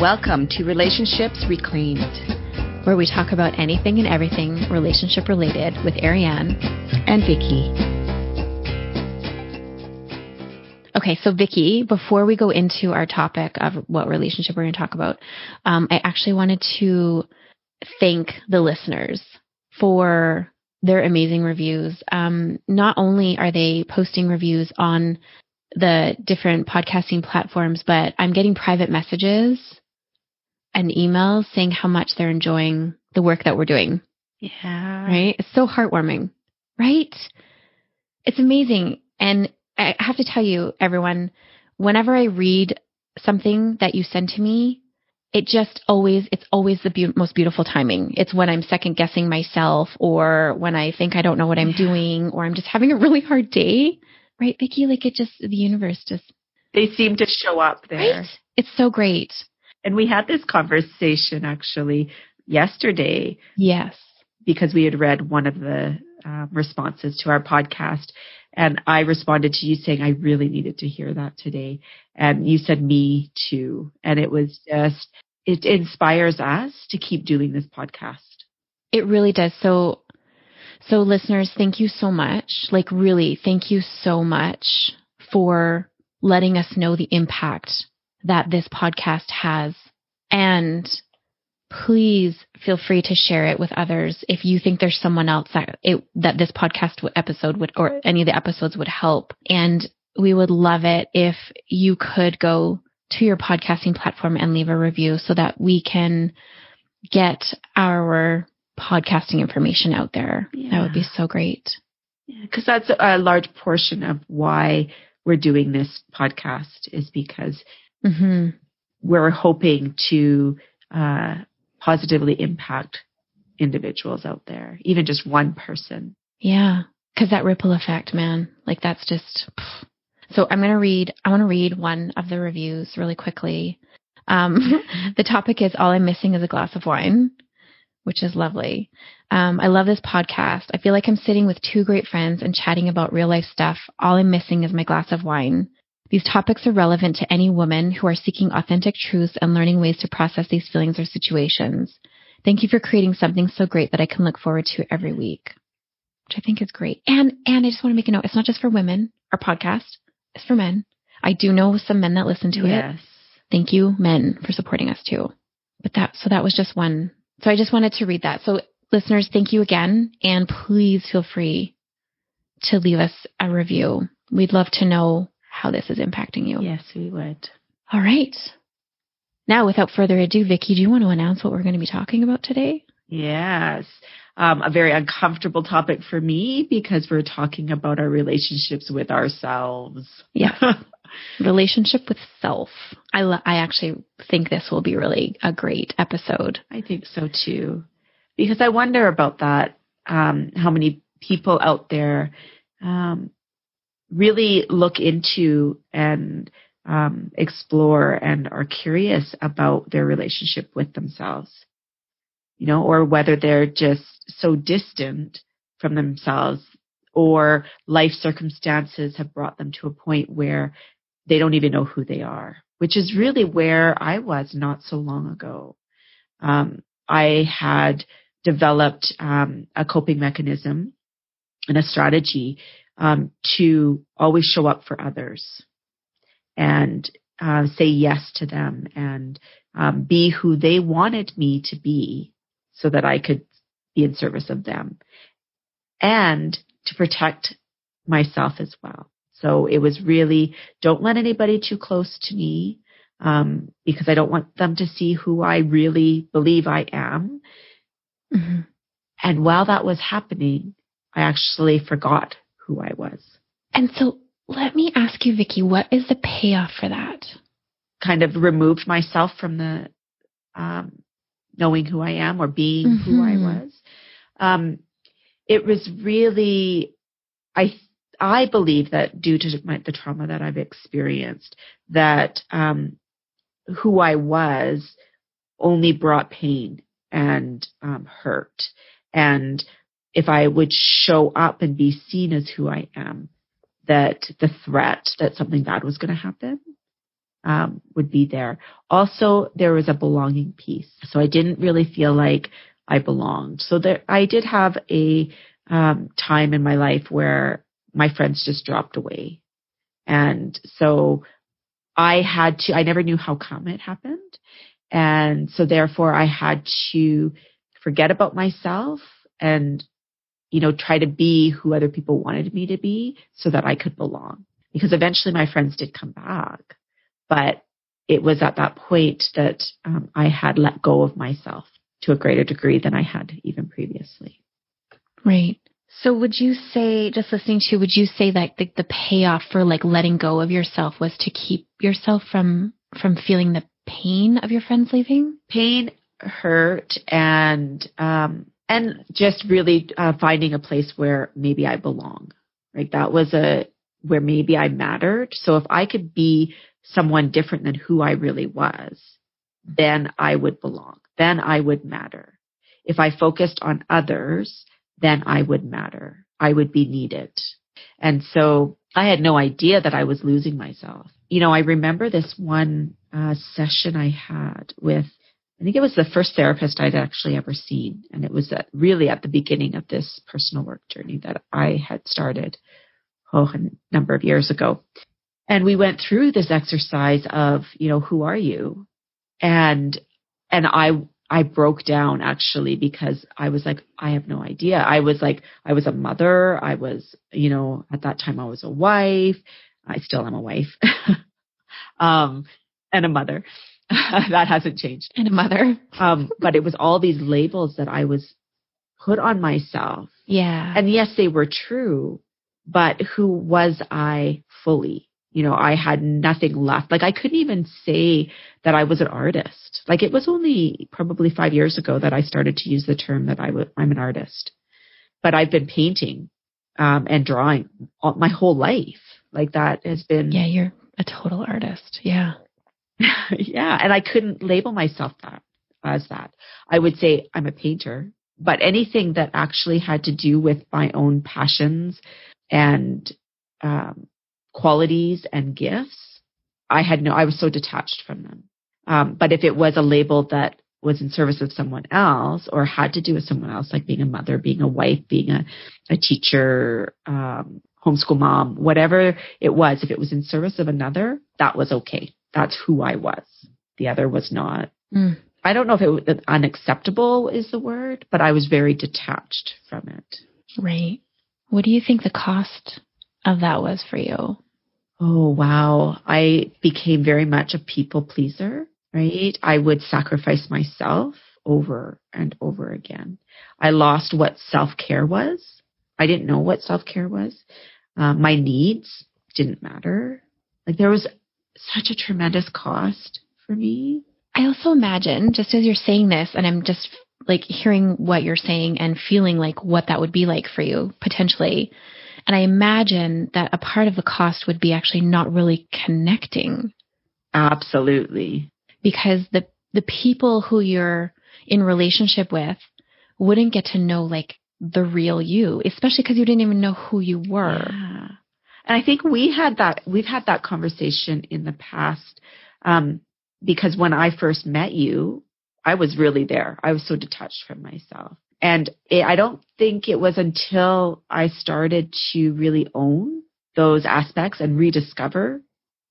Welcome to Relationships Reclaimed, where we talk about anything and everything relationship related with Ariane and Vicky. Okay, so Vicky, before we go into our topic of what relationship we're going to talk about, um, I actually wanted to thank the listeners for their amazing reviews. Um, not only are they posting reviews on the different podcasting platforms, but I'm getting private messages and emails saying how much they're enjoying the work that we're doing. Yeah. Right? It's so heartwarming, right? It's amazing. And I have to tell you, everyone, whenever I read something that you send to me, it just always, it's always the be- most beautiful timing. It's when I'm second guessing myself or when I think I don't know what I'm yeah. doing or I'm just having a really hard day. Right, Vicky? Like it just, the universe just. They seem to show up there. Right? It's so great. And we had this conversation actually yesterday. Yes. Because we had read one of the um, responses to our podcast. And I responded to you saying, I really needed to hear that today. And you said, me too. And it was just, it inspires us to keep doing this podcast. It really does. So, so listeners, thank you so much. Like really, thank you so much for letting us know the impact that this podcast has. And please feel free to share it with others if you think there's someone else that it, that this podcast episode would or any of the episodes would help. And we would love it if you could go to your podcasting platform and leave a review so that we can get our podcasting information out there. Yeah. That would be so great. Because yeah, that's a large portion of why we're doing this podcast is because mm-hmm. we're hoping to uh, positively impact individuals out there, even just one person. Yeah. Cause that ripple effect, man, like that's just, pff. so I'm going to read, I want to read one of the reviews really quickly. Um, the topic is all I'm missing is a glass of wine, which is lovely. Um, I love this podcast. I feel like I'm sitting with two great friends and chatting about real life stuff. All I'm missing is my glass of wine. These topics are relevant to any woman who are seeking authentic truths and learning ways to process these feelings or situations. Thank you for creating something so great that I can look forward to every week, which I think is great. And, and I just want to make a note. It's not just for women, our podcast. is for men. I do know some men that listen to yes. it. Thank you, men, for supporting us too. But that, so that was just one. So I just wanted to read that. So listeners, thank you again. And please feel free to leave us a review. We'd love to know how this is impacting you. Yes, we would. All right. Now, without further ado, Vicky, do you want to announce what we're going to be talking about today? Yes. Um, a very uncomfortable topic for me because we're talking about our relationships with ourselves. Yeah. Relationship with self. I, I actually think this will be really a great episode. I think so too. Because I wonder about that. Um, how many people out there um, really look into and um, explore and are curious about their relationship with themselves, you know, or whether they're just so distant from themselves or life circumstances have brought them to a point where they don't even know who they are, which is really where I was not so long ago. Um, I had developed um, a coping mechanism and a strategy um, to always show up for others and uh, say yes to them and um, be who they wanted me to be so that I could be in service of them and to protect myself as well. So it was really don't let anybody too close to me um, because I don't want them to see who I really believe I am. Mm-hmm. And while that was happening, I actually forgot who I was. And so let me ask you, Vicky, what is the payoff for that? Kind of removed myself from the um, knowing who I am or being mm-hmm. who I mm-hmm. was. Um, it was really, I I believe that due to my, the trauma that I've experienced, that um, who I was only brought pain and um, hurt, and if I would show up and be seen as who I am, that the threat that something bad was going to happen um, would be there. Also, there was a belonging piece. So I didn't really feel like I belonged. So there, I did have a um, time in my life where my friends just dropped away. And so I had to, I never knew how come it happened. And so therefore I had to forget about myself and, you know, try to be who other people wanted me to be so that I could belong. Because eventually my friends did come back, but it was at that point that um, I had let go of myself to a greater degree than I had even previously. Right. So would you say, just listening to you, would you say that the, the payoff for like letting go of yourself was to keep yourself from from feeling the pain of your friends leaving? Pain, hurt, and um, and just really uh, finding a place where maybe I belong. Right, that was a where maybe I mattered. So if I could be someone different than who I really was, then I would belong. Then I would matter. If I focused on others, then I would matter. I would be needed. And so I had no idea that I was losing myself. You know, I remember this one uh, session I had with, I think it was the first therapist I'd actually ever seen. And it was at, really at the beginning of this personal work journey that I had started, oh, a number of years ago. And we went through this exercise of, you know, who are you? And, and I I broke down actually because I was like, I have no idea. I was like, I was a mother. I was, you know, at that time I was a wife. I still am a wife. um, and a mother. that hasn't changed. And a mother. um, but it was all these labels that I was put on myself. Yeah. And yes, they were true, but who was I fully? you know, I had nothing left. Like I couldn't even say that I was an artist. Like it was only probably five years ago that I started to use the term that I w- I'm an artist. But I've been painting um, and drawing all, my whole life. Like that has been. Yeah, you're a total artist. Yeah. yeah, and I couldn't label myself that as that. I would say I'm a painter, but anything that actually had to do with my own passions and um, qualities and gifts, I had no, I was so detached from them. Um, but if it was a label that was in service of someone else or had to do with someone else, like being a mother, being a wife, being a, a teacher, um, homeschool mom, whatever it was, if it was in service of another, that was okay. That's who I was. The other was not. Mm. I don't know if it was unacceptable is the word, but I was very detached from it. Right. What do you think the cost of that was for you? Oh, wow. I became very much a people pleaser, right? I would sacrifice myself over and over again. I lost what self care was. I didn't know what self care was. Uh, my needs didn't matter. Like there was such a tremendous cost for me. I also imagine, just as you're saying this, and I'm just like hearing what you're saying and feeling like what that would be like for you potentially. And I imagine that a part of the cost would be actually not really connecting. Absolutely. Because the, the people who you're in relationship with wouldn't get to know like the real you, especially because you didn't even know who you were. Yeah. And I think we had that, we've had that conversation in the past. Um, because when I first met you, I was really there. I was so detached from myself. And it, I don't think it was until I started to really own those aspects and rediscover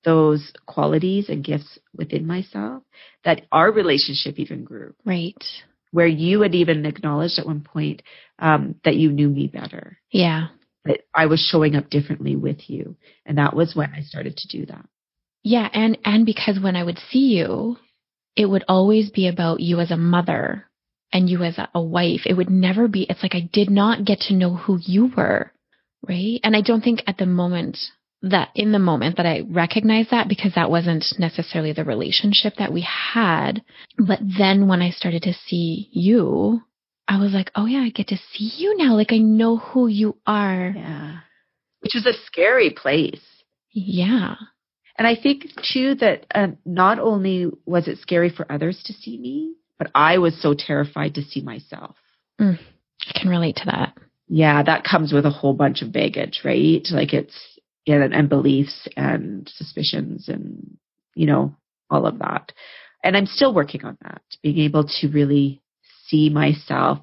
those qualities and gifts within myself that our relationship even grew. Right. Where you had even acknowledged at one point um, that you knew me better. Yeah. I was showing up differently with you. And that was when I started to do that. Yeah. And, and because when I would see you, it would always be about you as a mother and you as a wife. It would never be, it's like I did not get to know who you were. Right. And I don't think at the moment that in the moment that I recognized that because that wasn't necessarily the relationship that we had. But then when I started to see you, I was like, oh yeah, I get to see you now. Like I know who you are. Yeah. Which was a scary place. Yeah. And I think too that uh, not only was it scary for others to see me, but I was so terrified to see myself. Mm, I can relate to that. Yeah, that comes with a whole bunch of baggage, right? Like it's yeah, and, and beliefs and suspicions and you know, all of that. And I'm still working on that, being able to really see myself,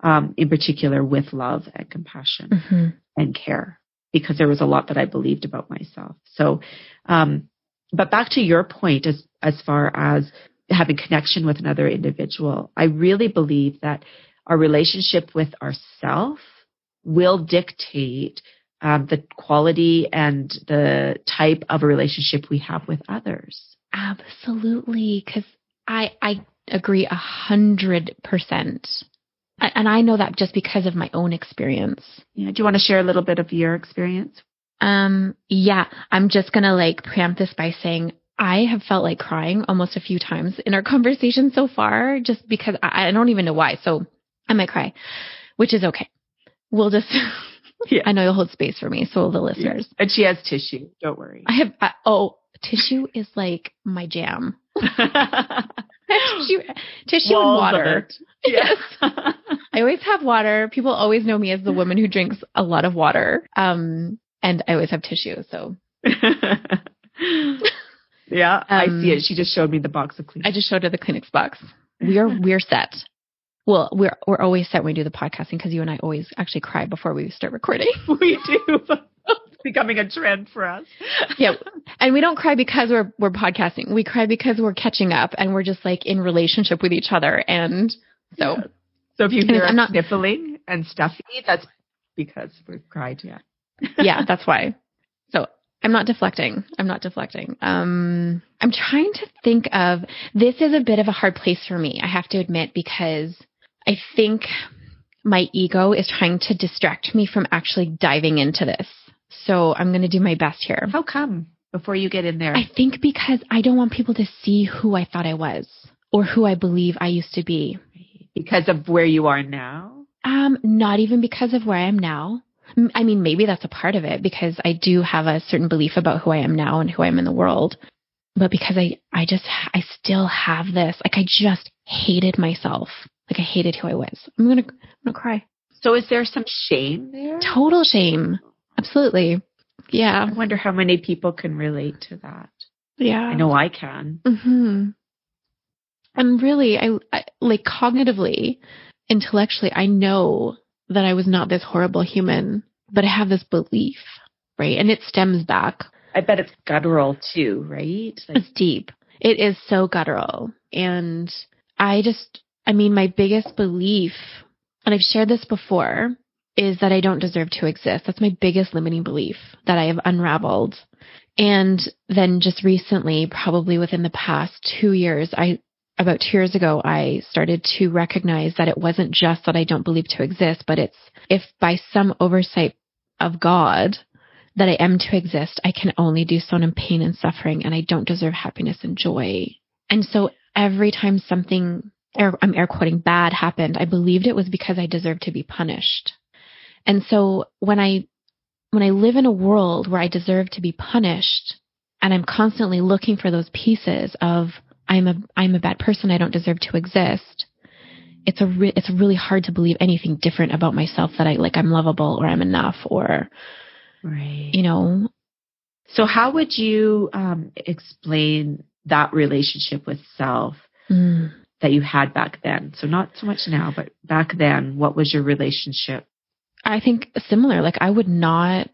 um, in particular with love and compassion Mm-hmm. and care, because there was a lot that I believed about myself. So, um, but back to your point as, as far as having connection with another individual, I really believe that our relationship with ourself will dictate um, the quality and the type of a relationship we have with others. Absolutely, because I I agree a hundred percent, and I know that just because of my own experience. Yeah. Do you want to share a little bit of your experience? Um, yeah, I'm just gonna like preempt this by saying I have felt like crying almost a few times in our conversation so far, just because I, I don't even know why. So I might cry, which is okay. We'll just. Yeah. I know you'll hold space for me, so will the listeners. And she has tissue. Don't worry. I have. I, oh, tissue is like my jam. tissue, tissue and water. Yes. I always have water. People always know me as the woman who drinks a lot of water. Um, and I always have tissue. So yeah, I Um, see it. She just showed me the box of clean. I just showed her the Kleenex box. We are we're set. Well, we're we're always set when we do the podcasting because you and I always actually cry before we start recording. we do. Becoming a trend for us. yeah, and we don't cry because we're we're podcasting. We cry because we're catching up and we're just like in relationship with each other. And so Yes. So if you hear I'm not- sniffling and stuffy, that's because we've cried yet. yeah, that's why. So I'm not deflecting. I'm not deflecting. Um, I'm trying to think of this is a bit of a hard place for me. I have to admit because I think my ego is trying to distract me from actually diving into this. So I'm going to do my best here. How come? Before you get in there, I think because I don't want people to see who I thought I was or who I believe I used to be. because of where you are now. Um, not even because of where I am now. I mean, maybe that's a part of it because I do have a certain belief about who I am now and who I am in the world. But because I, I just, I still have this, like I just hated myself. Like I hated who I was. I'm gonna, I'm gonna cry. So is there some shame there? Total shame. Absolutely. Yeah. I wonder how many people can relate to that. Yeah. I know I can. hmm And really, I, I like cognitively, intellectually, I know that I was not this horrible human, but I have this belief, right? And it stems back. I bet it's guttural too, right? Like, It's deep. It is so guttural. And I just, I mean, my biggest belief, and I've shared this before, is that I don't deserve to exist. That's my biggest limiting belief that I have unraveled. And then just recently, probably within the past two years, I, about two years ago, I started to recognize that it wasn't just that I don't believe to exist, but it's if by some oversight of God that I am to exist, I can only do so in pain and suffering, and I don't deserve happiness and joy. And so every time something, air, I'm air quoting, bad happened, I believed it was because I deserved to be punished. And so when I when I live in a world where I deserve to be punished and I'm constantly looking for those pieces of I'm a I'm a bad person, I don't deserve to exist. It's a re- it's really hard to believe anything different about myself that I like I'm lovable or I'm enough or right. you know So how would you um, explain that relationship with self mm, that you had back then? So not so much now, but back then, what was your relationship? I think similar. Like I would not.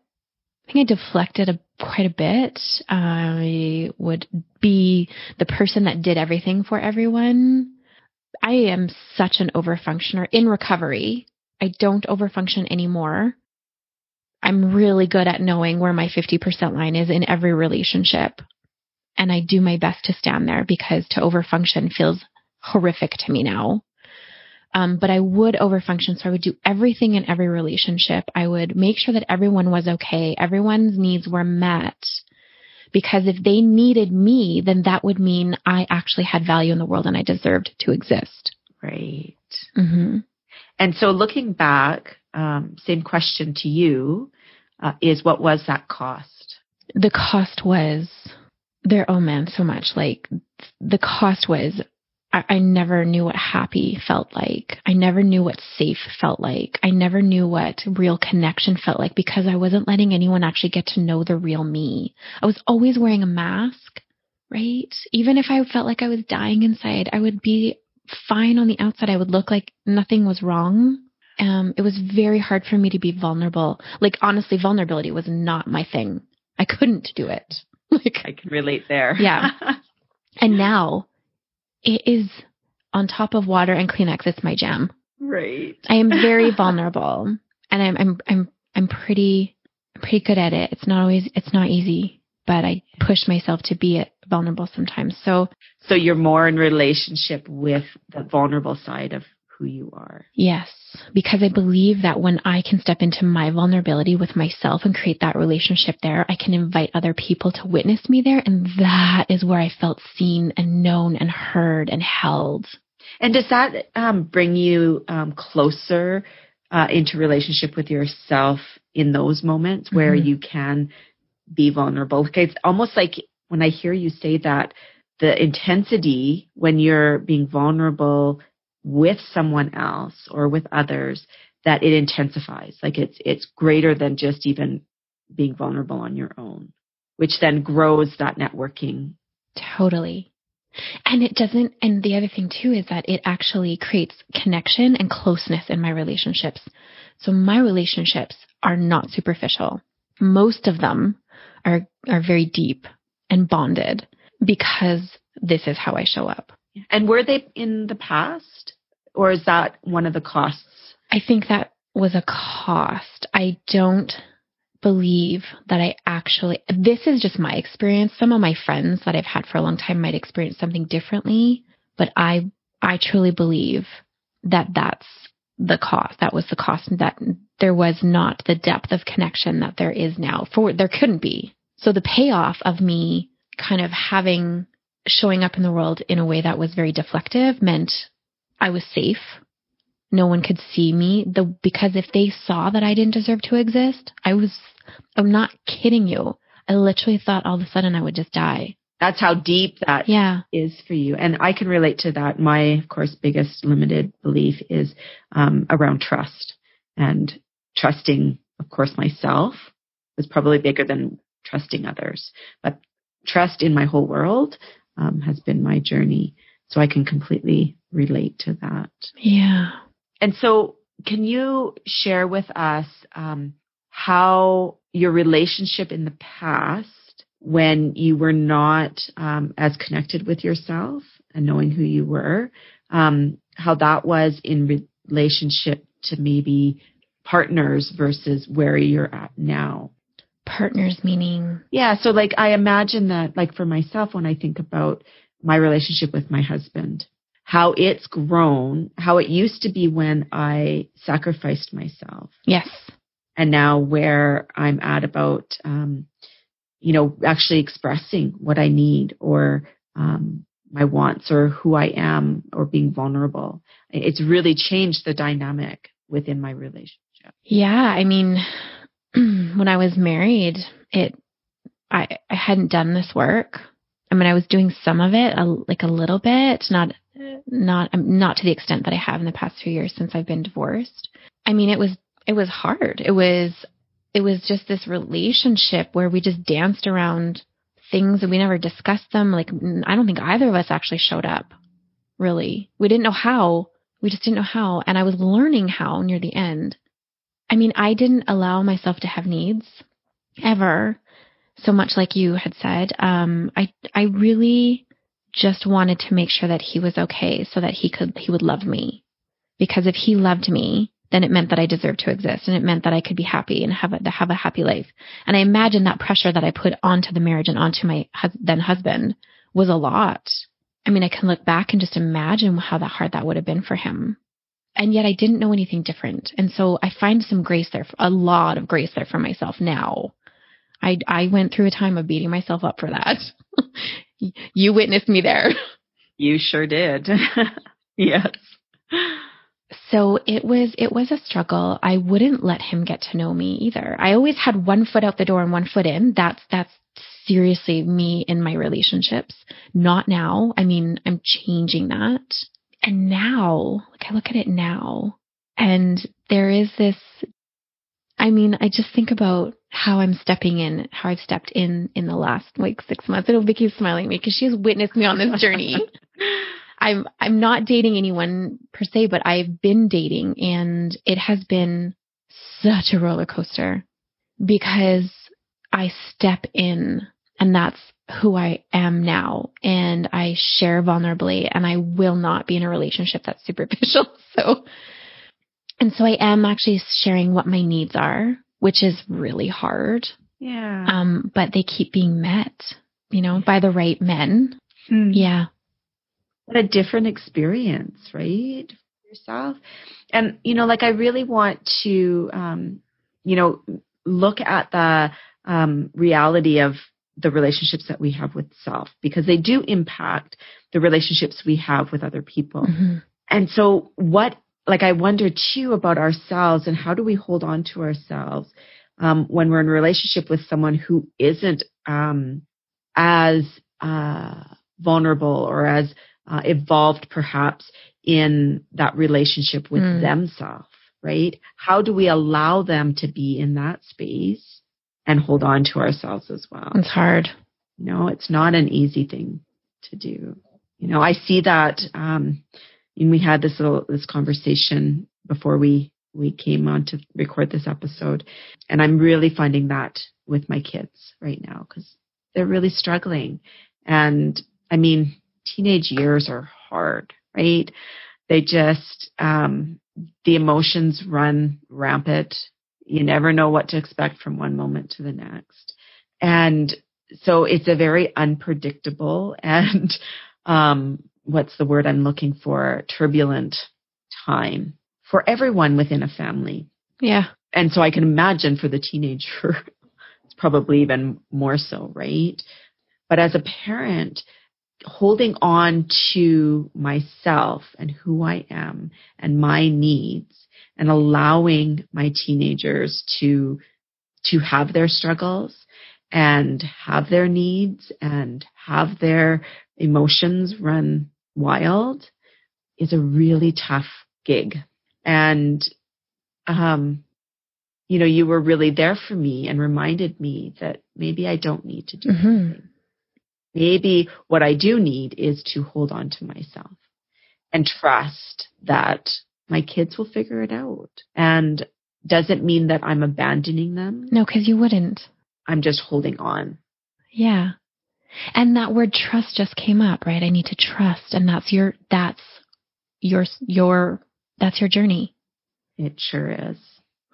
I think I deflected a, quite a bit. I would be the person that did everything for everyone. I am such an overfunctioner in recovery. I don't overfunction anymore. I'm really good at knowing where my 50% line is in every relationship. And I do my best to stand there because to overfunction feels horrific to me now. Um, but I would overfunction. So I would do everything in every relationship. I would make sure that everyone was okay. Everyone's needs were met. Because if they needed me, then that would mean I actually had value in the world and I deserved to exist. Right. Mm-hmm. And so looking back, um, same question to you uh, is what was that cost? The cost was there. Oh man, so much. Like the cost was I, I never knew what happy felt like. I never knew what safe felt like. I never knew what real connection felt like because I wasn't letting anyone actually get to know the real me. I was always wearing a mask, right? Even if I felt like I was dying inside, I would be fine on the outside. I would look like nothing was wrong. Um, it was very hard for me to be vulnerable. Like honestly, vulnerability was not my thing. I couldn't do it. Like I can relate there. Yeah. and now it is on top of water and Kleenex. It's my jam. Right. I am very vulnerable, and I'm I'm I'm I'm pretty pretty good at it. It's not always it's not easy, but I push myself to be vulnerable sometimes. So so you're more in relationship with the vulnerable side of who you are. Yes, because I believe that when I can step into my vulnerability with myself and create that relationship there, I can invite other people to witness me there. And that is where I felt seen and known and heard and held. And does that um, bring you um, closer uh, into relationship with yourself in those moments where mm-hmm. you can be vulnerable? Like it's almost like when I hear you say that, the intensity when you're being vulnerable with someone else or with others that it intensifies. Like it's it's greater than just even being vulnerable on your own which then grows that networking. Totally. And it doesn't and the other thing too is that it actually creates connection and closeness in my relationships. So my relationships are not superficial. Most of them are are very deep and bonded because this is how I show up. And were they in the past? Or is that one of the costs? I think that was a cost. I don't believe that I actually, this is just my experience. Some of my friends that I've had for a long time might experience something differently, but I, I truly believe that that's the cost. That was the cost that there was not the depth of connection that there is now for, there couldn't be. So the payoff of me kind of having showing up in the world in a way that was very deflective meant I was safe. No one could see me. The because if they saw that I didn't deserve to exist, I was I'm not kidding you. I literally thought all of a sudden I would just die. That's how deep that yeah. is for you. And I can relate to that. My, of course, biggest limited belief is um, around trust and trusting, of course, myself was probably bigger than trusting others. But trust in my whole world um, has been my journey. So I can completely relate to that. Yeah. And so, can you share with us um, how your relationship in the past, when you were not um, as connected with yourself and knowing who you were, um, how that was in relationship to maybe partners versus where you're at now? partners meaning yeah so like i imagine that like for myself when i think about my relationship with my husband how it's grown how it used to be when i sacrificed myself. Yes. And now where i'm at about um you know actually expressing what i need or um my wants or who i am or being vulnerable. It's really changed the dynamic within my relationship. Yeah i mean when I was married, it I I hadn't done this work. I mean, I was doing some of it, a, like a little bit, not not um, not to the extent that I have in the past few years since I've been divorced. I mean, it was it was hard. It was it was just this relationship where we just danced around things and we never discussed them. Like I don't think either of us actually showed up. Really, we didn't know how. We just didn't know how, and I was learning how near the end. I mean, I didn't allow myself to have needs ever. So much like you had said, um, I I really just wanted to make sure that he was okay, so that he could he would love me. Because if he loved me, then it meant that I deserved to exist, and it meant that I could be happy and have a have a happy life. And I imagine that pressure that I put onto the marriage and onto my hus- then husband was a lot. I mean, I can look back and just imagine how that hard that would have been for him and yet I didn't know anything different. And so I find some grace there, a lot of grace there for myself now. I, I went through a time of beating myself up for that. you witnessed me there. You sure did. yes. So it was it was a struggle. I wouldn't let him get to know me either. I always had one foot out the door and one foot in. That's that's seriously me in my relationships. Not now. I mean, I'm changing that. And now, like I look at it now, and there is this I mean, I just think about how I'm stepping in, how I've stepped in in the last like six months. I know Vicky's smiling at me because she's witnessed me on this journey. I'm I'm not dating anyone per se, but I've been dating, and it has been such a roller coaster because I step in, and that's who I am now, and I share vulnerably, and I will not be in a relationship that's superficial. So and so I am actually sharing what my needs are, which is really hard. Yeah. Um, but they keep being met, you know, by the right men. Hmm. Yeah. What a different experience, right? For yourself. And, you know, like I really want to, um, you know, look at the um, reality of the relationships that we have with self because they do impact the relationships we have with other people. Mm-hmm. And so, what like I wonder too about ourselves and how do we hold on to ourselves um, when we're in a relationship with someone who isn't um, as uh, vulnerable or as uh, evolved perhaps in that relationship with mm. themselves, right? How do we allow them to be in that space and hold on to ourselves as well? It's hard. no, it's not an easy thing to do. You know, I see that um, and we had this little this conversation before we we came on to record this episode. And i'm really finding that with my kids right now because they're really struggling. And i mean teenage years are hard right? They just um the emotions run rampant. You never know what to expect from one moment to the next. And so it's a very unpredictable and um what's the word I'm looking for? Turbulent time for everyone within a family. Yeah. And so I can imagine for the teenager, it's probably even more so, right? But as a parent, holding on to myself and who I am and my needs and allowing my teenagers to to have their struggles and have their needs and have their emotions run wild is a really tough gig. And, um, you know, you were really there for me and reminded me that maybe I don't need to do mm-hmm. anything. Maybe what I do need is to hold on to myself and trust that my kids will figure it out. And doesn't mean that I'm abandoning them. No, because you wouldn't. I'm just holding on. Yeah. And that word trust just came up, right? I need to trust. And that's your, that's your, your, that's your journey. It sure is.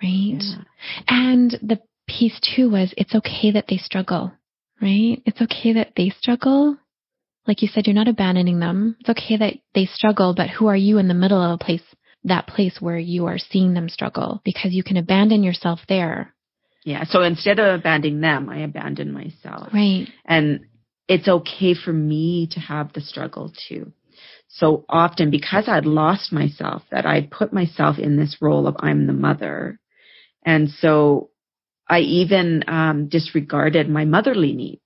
Right. Yeah. And the piece too was it's okay that they struggle, right? It's okay that they struggle. Like you said, you're not abandoning them. It's okay that they struggle, but who are you in the middle of a place, that place where you are seeing them struggle? Because you can abandon yourself there. Yeah. So instead of abandoning them, I abandon myself. Right. And it's okay for me to have the struggle too. So often because I'd lost myself, that I'd put myself in this role of I'm the mother. And so I even um, disregarded my motherly needs.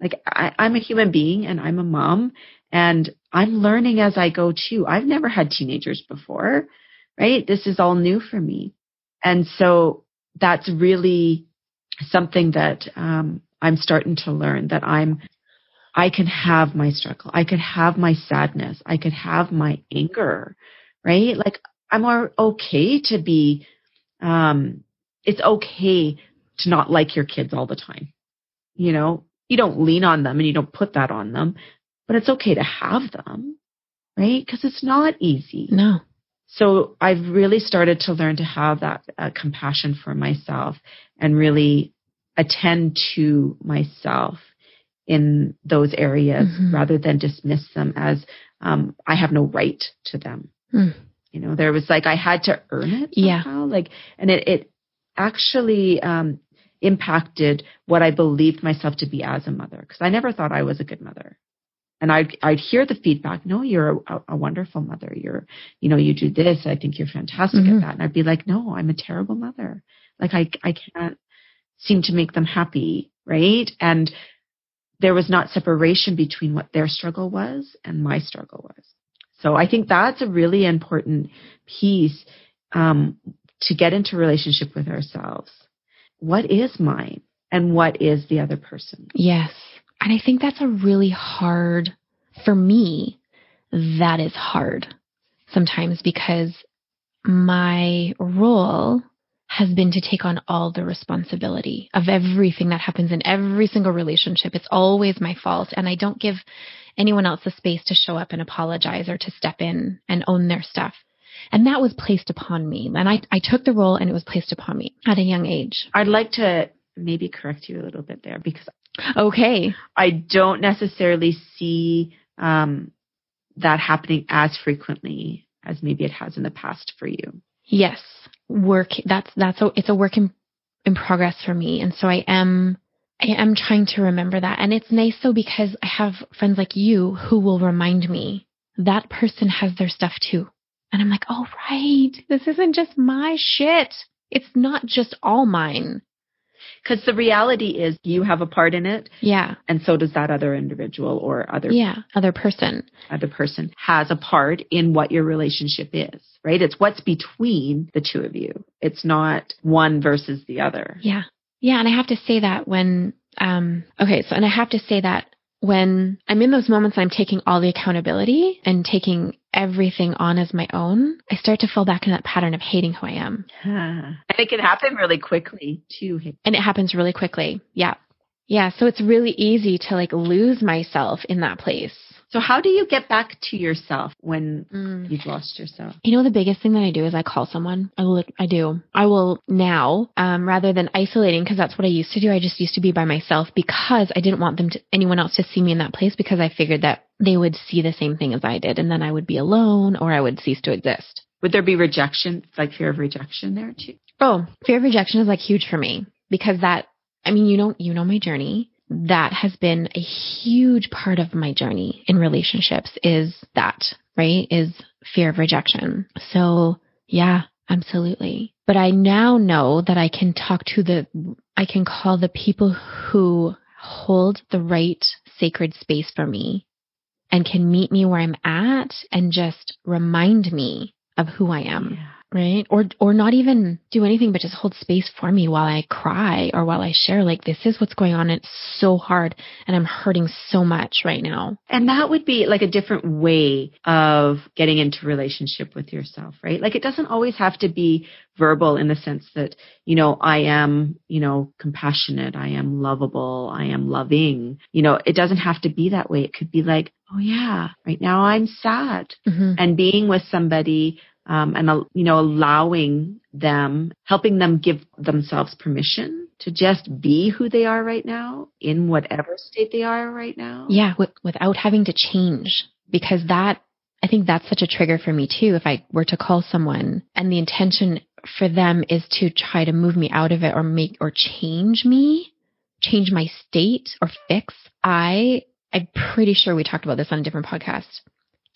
Like I, I'm a human being and I'm a mom and I'm learning as I go too. I've never had teenagers before, right? This is all new for me. And so that's really something that um, I'm starting to learn that I'm I can have my struggle. I could have my sadness. I could have my anger, right? Like I'm okay to be um it's okay to not like your kids all the time. You know, you don't lean on them and you don't put that on them, but it's okay to have them, right? Because it's not easy. No. So I've really started to learn to have that uh, compassion for myself and really attend to myself in those areas mm-hmm. rather than dismiss them as um, I have no right to them. Mm. You know, there was like I had to earn it somehow, yeah. like, and it it actually um, impacted what I believed myself to be as a mother because I never thought I was a good mother. And I'd, I'd hear the feedback, no, you're a, a wonderful mother. You're, you know, you do this. I think you're fantastic mm-hmm. at that. And I'd be like, no, I'm a terrible mother. Like I, I can't, seemed to make them happy, right? And there was not separation between what their struggle was and my struggle was. So I think that's a really important piece um, to get into relationship with ourselves. What is mine and what is the other person? Yes. And I think that's a really hard, for me, that is hard sometimes because my role has been to take on all the responsibility of everything that happens in every single relationship. It's always my fault. And I don't give anyone else the space to show up and apologize or to step in and own their stuff. And that was placed upon me. And I, I took the role and it was placed upon me at a young age. I'd like to maybe correct you a little bit there because Okay. I don't necessarily see um, that happening as frequently as maybe it has in the past for you. Yes. Work that's that's a it's a work in in progress for me. And so I am I am trying to remember that. And it's nice though because I have friends like you who will remind me that person has their stuff too. And I'm like, oh right, this isn't just my shit. It's not just all mine. Because the reality is you have a part in it. Yeah. And so does that other individual or other Yeah. Other person. other person has a part in what your relationship is, right? It's what's between the two of you. It's not one versus the other. Yeah. Yeah. And I have to say that when, um, okay. So, and I have to say that when I'm in those moments, I'm taking all the accountability and taking everything on as my own. I start to fall back in that pattern of hating who I am. And it can happen really quickly too. And it happens really quickly. Yeah. Yeah. So it's really easy to like lose myself in that place. So how do you get back to yourself when Mm. you've lost yourself? You know, the biggest thing that I do is I call someone. I will, I do. I will now, um, rather than isolating, because that's what I used to do. I just used to be by myself because I didn't want them to, anyone else to see me in that place because I figured that they would see the same thing as I did. And then I would be alone or I would cease to exist. Would there be rejection, like fear of rejection there too? Oh, fear of rejection is like huge for me because that, I mean, you know, you know my journey. That has been a huge part of my journey in relationships is that, right? Is fear of rejection. So yeah, absolutely. But I now know that I can talk to the, I can call the people who hold the right sacred space for me and can meet me where I'm at and just remind me of who I am right or or not even do anything but just hold space for me while i cry or while i share like this is what's going on it's so hard and i'm hurting so much right now And that would be like a different way of getting into relationship with yourself, right? Like it doesn't always have to be verbal in the sense that, you know, I am, you know, compassionate, I am lovable, I am loving. You know, it doesn't have to be that way. It could be like, oh yeah, right now I'm sad. mm-hmm. And being with somebody um, and, you know, allowing them, helping them give themselves permission to just be who they are right now in whatever state they are right now. yeah without having to change because that i think that's such a trigger for me too if i were to call someone and the intention for them is to try to move me out of it or make or change me change my state or fix i i'm pretty sure we talked about this on a different podcast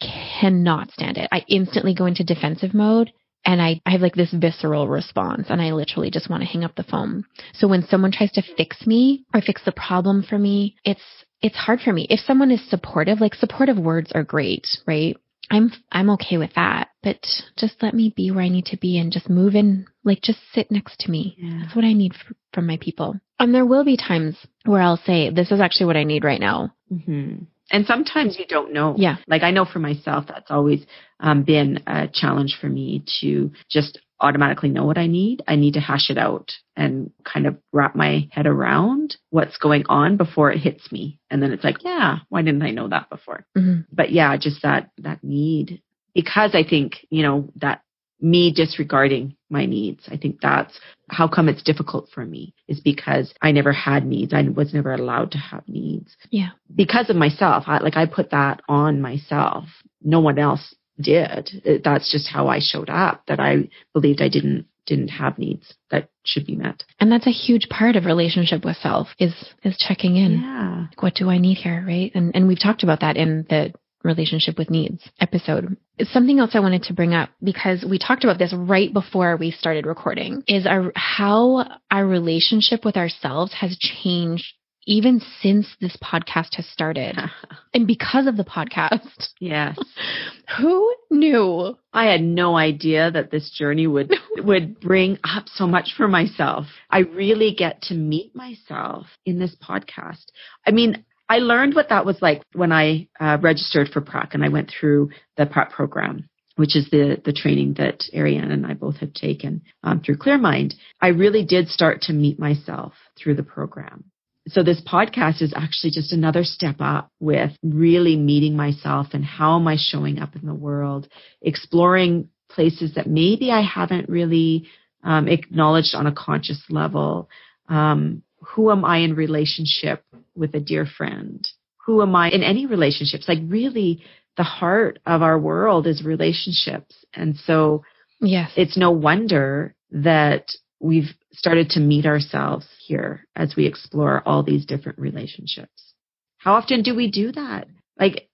cannot stand it. I instantly go into defensive mode and I, I have like this visceral response and I literally just want to hang up the phone. So when someone tries to fix me or fix the problem for me, it's, it's hard for me. If someone is supportive, like supportive words are great, right? I'm, I'm okay with that, but just let me be where I need to be and just move in, like just sit next to me. Yeah. That's what I need from my people. And there will be times where I'll say, this is actually what I need right now. hmm And sometimes you don't know. Yeah. Like I know for myself, that's always um, been a challenge for me to just automatically know what I need. I need to hash it out and kind of wrap my head around what's going on before it hits me. And then it's like, yeah, why didn't I know that before? Mhm. But yeah, just that, that need because I think, you know, that me disregarding my needs. I think that's how come it's difficult for me is because I never had needs. I was never allowed to have needs Yeah. because of myself. I, like I put that on myself. No one else did. That's just how I showed up. That I believed I didn't didn't have needs that should be met. And that's a huge part of relationship with self is is checking in. Yeah. Like, what do I need here, right? And and we've talked about that in the relationship with needs episode. Something else I wanted to bring up because we talked about this right before we started recording is our how our relationship with ourselves has changed even since this podcast has started and because of the podcast. yes. Who knew? I had no idea that this journey would would bring up so much for myself. I really get to meet myself in this podcast. I mean, I learned what that was like when I uh, registered for PRAC and I went through the PRAC program which is the the training that Ariane and I both have taken um, through ClearMind, I really did start to meet myself through the program. So this podcast is actually just another step up with really meeting myself and how am I showing up in the world, exploring places that maybe I haven't really um, acknowledged on a conscious level. Um, who am I in relationship with a dear friend? Who am I in any relationships? Like really the heart of our world is relationships. And so yes. it's no wonder that we've started to meet ourselves here as we explore all these different relationships. How often do we do that? Like,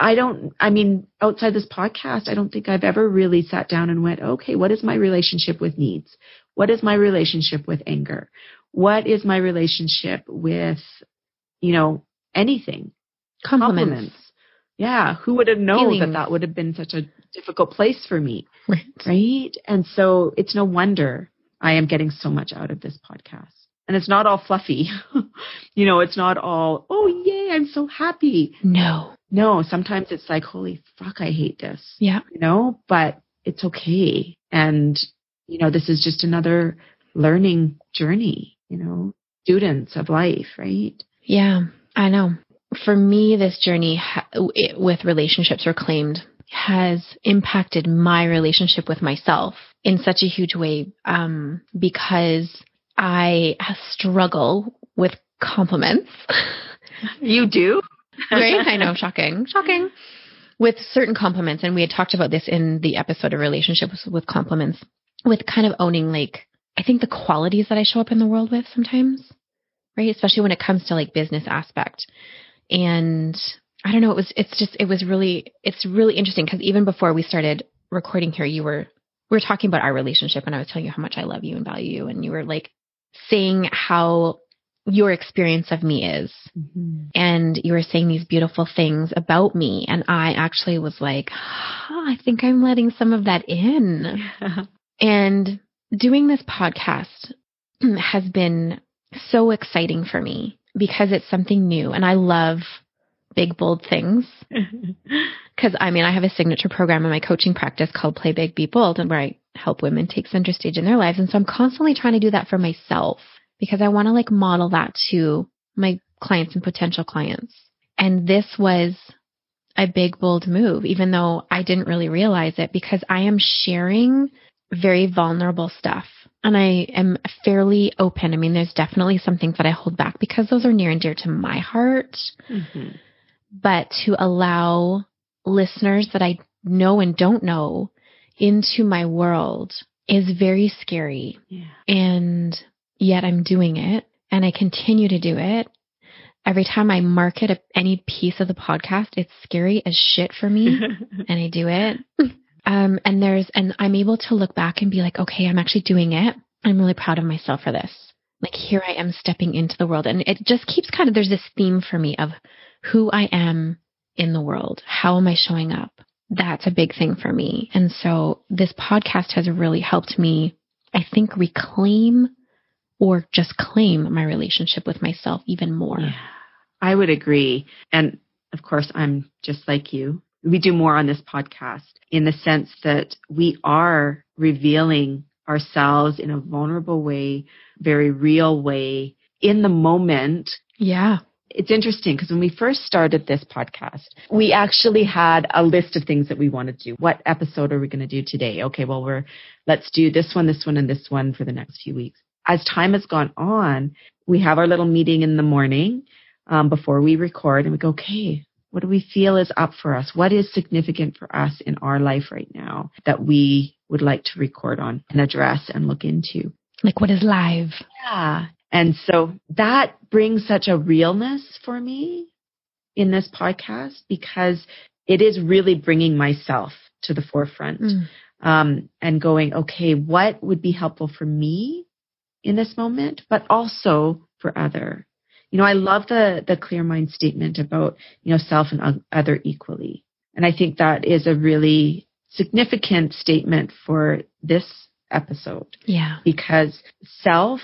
I don't, I mean, outside this podcast, I don't think I've ever really sat down and went, okay, what is my relationship with needs? What is my relationship with anger? What is my relationship with, you know, anything? Compliments. Compliments yeah, who would have known that that would have been such a difficult place for me? Right. Right. And so it's no wonder I am getting so much out of this podcast. And it's not all fluffy. you know, it's not all, oh, yay, I'm so happy. No. No, sometimes it's like, holy fuck, I hate this. Yeah. You know, but it's okay. And, you know, this is just another learning journey, you know, students of life, right? Yeah, I know for me, this journey with relationships reclaimed has impacted my relationship with myself in such a huge way um, because I struggle with compliments. you do? right? I know, shocking, shocking. With certain compliments, and we had talked about this in the episode of relationships with compliments, with kind of owning like, I think the qualities that I show up in the world with sometimes, right? Especially when it comes to like business aspect and I don't know, it was, it's just, it was really, it's really interesting because even before we started recording here, you were, we were talking about our relationship and I was telling you how much I love you and value you. And you were like saying how your experience of me is. Mm-hmm. And you were saying these beautiful things about me. And I actually was like, oh, I think I'm letting some of that in. and doing this podcast has been so exciting for me because it's something new and I love big, bold things. Because I mean, I have a signature program in my coaching practice called Play Big, Be Bold, and where I help women take center stage in their lives. And so I'm constantly trying to do that for myself because I want to like model that to my clients and potential clients. And this was a big, bold move, even though I didn't really realize it because I am sharing very vulnerable stuff and I am fairly open. I mean, there's definitely some things that I hold back because those are near and dear to my heart. Mm-hmm. But to allow listeners that I know and don't know into my world is very scary. Yeah. And yet I'm doing it and I continue to do it. Every time I market a, any piece of the podcast, it's scary as shit for me and I do it. Um, and there's, and I'm able to look back and be like, okay, I'm actually doing it. I'm really proud of myself for this. Like here I am stepping into the world. And it just keeps kind of, there's this theme for me of who I am in the world. How am I showing up? That's a big thing for me. And so this podcast has really helped me, I think, reclaim or just claim my relationship with myself even more. Yeah, I would agree. And of course, I'm just like you we do more on this podcast in the sense that we are revealing ourselves in a vulnerable way, very real way in the moment. Yeah. It's interesting because when we first started this podcast, we actually had a list of things that we wanted to do. What episode are we going to do today? Okay, well, we're, let's do this one, this one, and this one for the next few weeks. As time has gone on, we have our little meeting in the morning um, before we record and we go, okay, what do we feel is up for us? What is significant for us in our life right now that we would like to record on and address and look into? Like what is live? Yeah. And so that brings such a realness for me in this podcast because it is really bringing myself to the forefront mm. um, and going, okay, what would be helpful for me in this moment, but also for other you know, I love the the clear mind statement about you know self and other equally, and I think that is a really significant statement for this episode. Yeah, because self,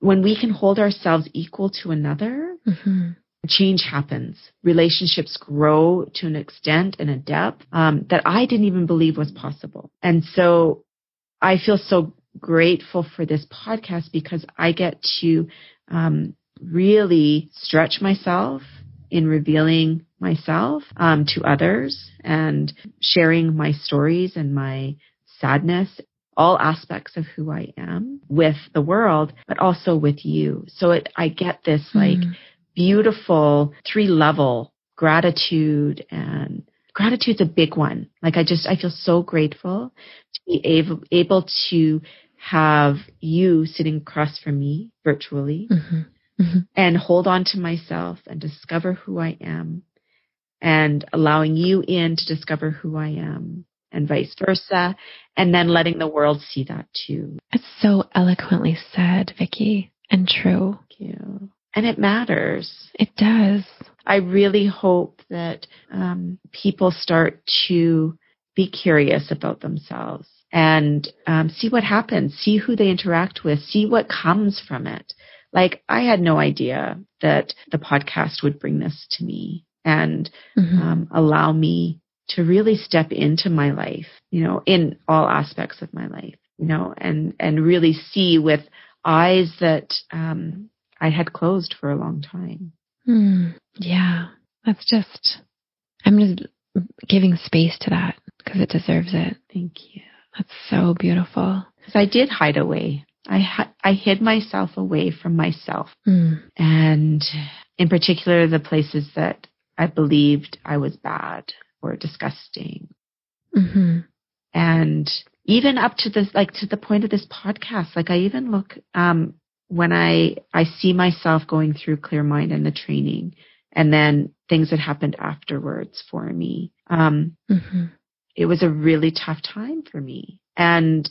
when we can hold ourselves equal to another. Mm-hmm change happens. Relationships grow to an extent and a depth um, that I didn't even believe was possible. And so I feel so grateful for this podcast because I get to um, really stretch myself in revealing myself um, to others and sharing my stories and my sadness all aspects of who I am with the world, but also with you. So it, I get this like mm beautiful three level gratitude and gratitude's a big one. Like I just, I feel so grateful to be able, able to have you sitting across from me virtually mm-hmm. Mm-hmm. and hold on to myself and discover who I am and allowing you in to discover who I am and vice versa. And then letting the world see that too. It's so eloquently said, Vicky, and true. Thank you and it matters. It does. I really hope that um, people start to be curious about themselves and um, see what happens, see who they interact with, see what comes from it. Like I had no idea that the podcast would bring this to me and mm-hmm. um, allow me to really step into my life, you know, in all aspects of my life, you know, and and really see with eyes that um, I had closed for a long time. Mm, yeah, that's just, I'm just giving space to that because it deserves it. Thank you. That's so beautiful. Because I did hide away. I I hid myself away from myself, mm. and in particular the places that I believed I was bad or disgusting. Mm-hmm. And even up to this, like to the point of this podcast, like I even look um, when I I see myself going through Clear Mind and the training, and then things that happened afterwards for me, um, mm-hmm. it was a really tough time for me, and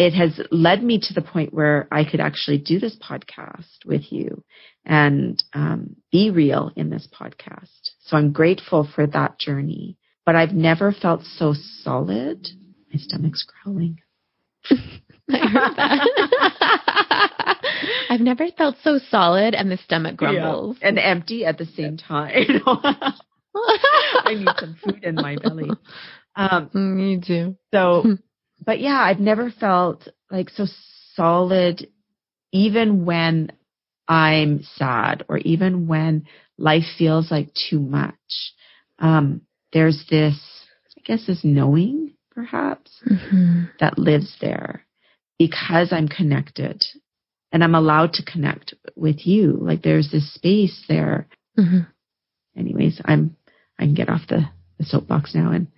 it has led me to the point where I could actually do this podcast with you and um, be real in this podcast. So I'm grateful for that journey, but I've never felt so solid. My stomach's growling. I heard that. I've never felt so solid and the stomach grumbles. Yeah. And empty at the same time. I need some food in my belly. Um, Me too. So, but yeah, I've never felt like so solid, even when I'm sad or even when life feels like too much. Um, there's this, I guess, this knowing perhaps mm-hmm. that lives there because I'm connected and I'm allowed to connect with you. Like there's this space there. Mm-hmm. Anyways, I'm I can get off the, the soapbox now and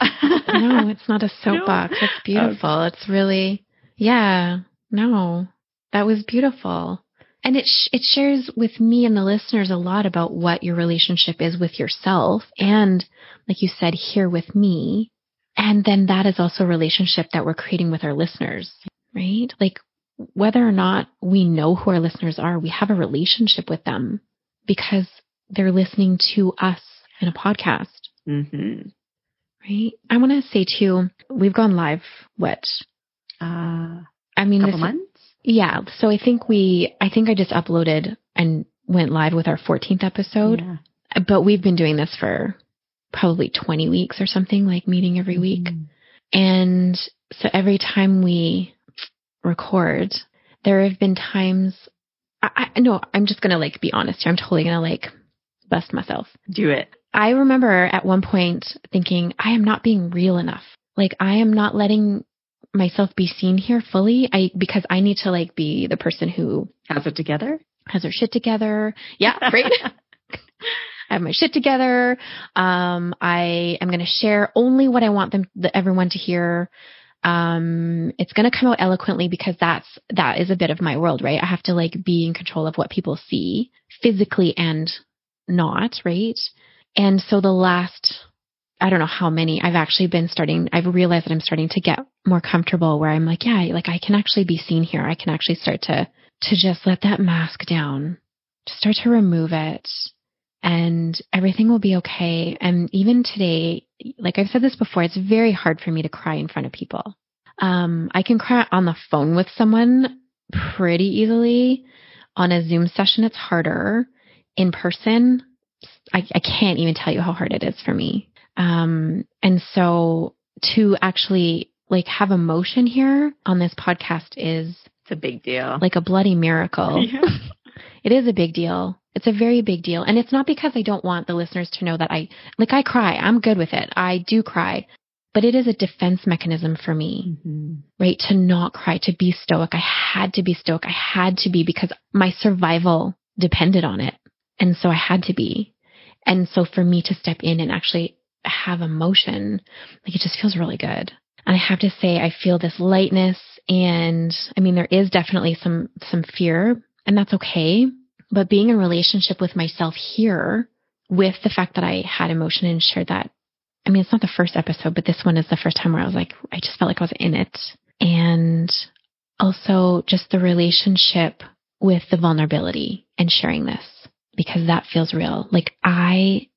No, it's not a soapbox. No. It's beautiful. Okay. It's really yeah. No. That was beautiful. And it sh- it shares with me and the listeners a lot about what your relationship is with yourself and like you said here with me and then that is also a relationship that we're creating with our listeners, right? Like whether or not we know who our listeners are, we have a relationship with them because they're listening to us in a podcast. Mm-hmm. Right. I want to say too, we've gone live, what? Uh, I mean, couple this, months? Yeah. So I think we, I think I just uploaded and went live with our 14th episode, yeah. but we've been doing this for probably 20 weeks or something, like meeting every week. Mm-hmm. And so every time we record, there have been times, I, I no, I'm just going to like be honest here. I'm totally going to like bust myself. Do it. I remember at one point thinking, I am not being real enough. Like I am not letting myself be seen here fully. I, because I need to like be the person who has it together, has her shit together. Yeah. Right. I have my shit together. Um, I am going to share only what I want them, the, everyone to hear. Um, it's going to come out eloquently because that's, that is a bit of my world, right? I have to like be in control of what people see physically and not, right? And so the last, I don't know how many I've actually been starting, I've realized that I'm starting to get more comfortable where I'm like, yeah, like I can actually be seen here. I can actually start to, to just let that mask down start to remove it and everything will be okay. And even today, like I've said this before, it's very hard for me to cry in front of people. Um, I can cry on the phone with someone pretty easily. On a Zoom session, it's harder. In person, I, I can't even tell you how hard it is for me. Um, and so to actually like have emotion here on this podcast is it's a big deal. Like a bloody miracle. Yeah. it is a big deal. It's a very big deal. And it's not because I don't want the listeners to know that I like I cry. I'm good with it. I do cry. But it is a defense mechanism for me, mm-hmm. right? To not cry, to be stoic. I had to be stoic. I had to be because my survival depended on it. And so I had to be. And so for me to step in and actually have emotion, like it just feels really good. And I have to say, I feel this lightness and I mean, there is definitely some, some fear and that's okay. But being in relationship with myself here with the fact that I had emotion and shared that. I mean, it's not the first episode, but this one is the first time where I was like, I just felt like I was in it. And also just the relationship with the vulnerability and sharing this because that feels real. Like I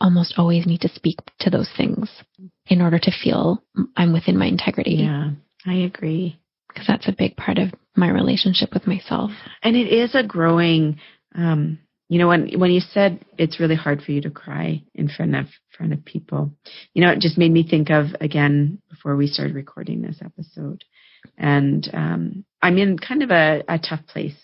almost always need to speak to those things in order to feel I'm within my integrity. Yeah, I agree. Because that's a big part of my relationship with myself. And it is a growing, um, you know, when when you said it's really hard for you to cry in front of front of people, you know, it just made me think of again before we started recording this episode, and um, I'm in kind of a, a tough place.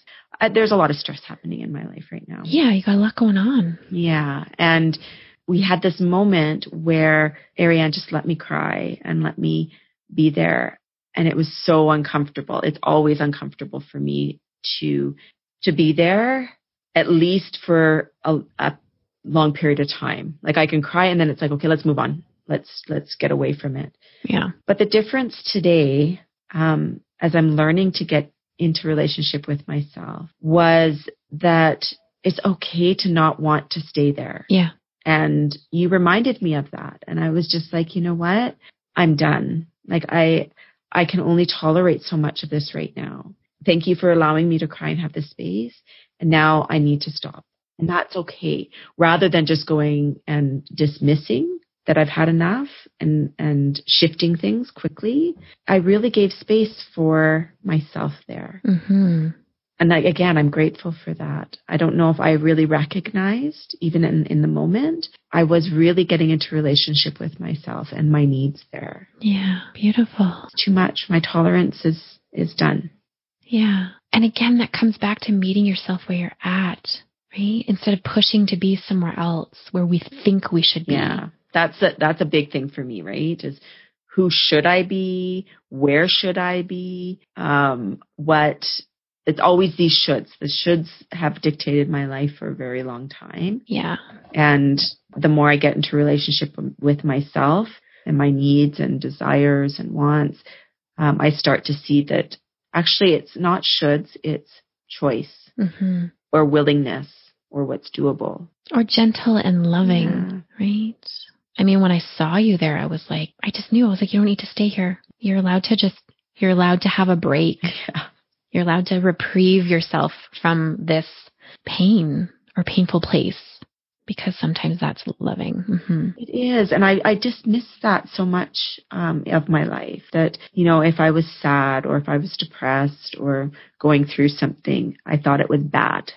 Uh, there's a lot of stress happening in my life right now. Yeah, you got a lot going on. Yeah, and we had this moment where Ariane just let me cry and let me be there. And it was so uncomfortable. It's always uncomfortable for me to, to be there at least for a, a long period of time. Like I can cry and then it's like, okay, let's move on. Let's, let's get away from it. Yeah. But the difference today, um, as I'm learning to get into relationship with myself was that it's okay to not want to stay there. Yeah. And you reminded me of that. And I was just like, you know what? I'm done. Like I, I can only tolerate so much of this right now. Thank you for allowing me to cry and have this space. And now I need to stop. And that's okay. Rather than just going and dismissing that I've had enough and, and shifting things quickly, I really gave space for myself there. Mm-hmm. And I, again, I'm grateful for that. I don't know if I really recognized, even in, in the moment, I was really getting into relationship with myself and my needs there. Yeah, beautiful. Too much. My tolerance is is done. Yeah. And again, that comes back to meeting yourself where you're at, right? Instead of pushing to be somewhere else where we think we should be. Yeah. That's a, that's a big thing for me, right? Is who should I be? Where should I be? Um, what it's always these shoulds. The shoulds have dictated my life for a very long time. Yeah. And the more I get into relationship with myself and my needs and desires and wants, um, I start to see that actually it's not shoulds, it's choice mm-hmm. or willingness or what's doable. Or gentle and loving, yeah. right? I mean, when I saw you there, I was like, I just knew. I was like, you don't need to stay here. You're allowed to just, you're allowed to have a break. Yeah. You're allowed to reprieve yourself from this pain or painful place because sometimes that's loving. Mm-hmm. It is. And I, I just miss that so much um, of my life that, you know, if I was sad or if I was depressed or going through something, I thought it was bad.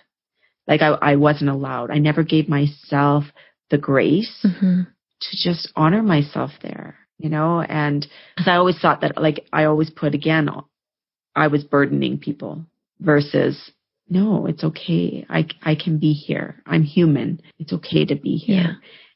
Like I, I wasn't allowed. I never gave myself the grace mm-hmm. To just honor myself there, you know, and because I always thought that, like, I always put again I was burdening people versus no, it's okay. I, I can be here. I'm human. It's okay to be here yeah.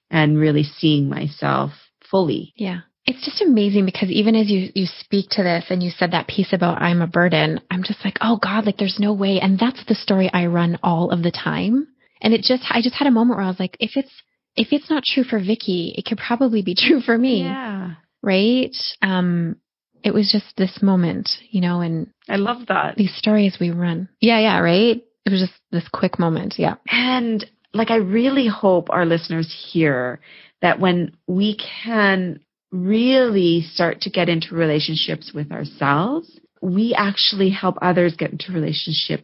and really seeing myself fully. Yeah. It's just amazing because even as you, you speak to this and you said that piece about I'm a burden, I'm just like, oh God, like there's no way. And that's the story I run all of the time. And it just, I just had a moment where I was like, if it's, if it's not true for Vicky, it could probably be true for me. Yeah. Right. Um, it was just this moment, you know, and I love that. These stories we run. Yeah, yeah, right? It was just this quick moment. Yeah. And like, I really hope our listeners hear that when we can really start to get into relationships with ourselves, we actually help others get into relationships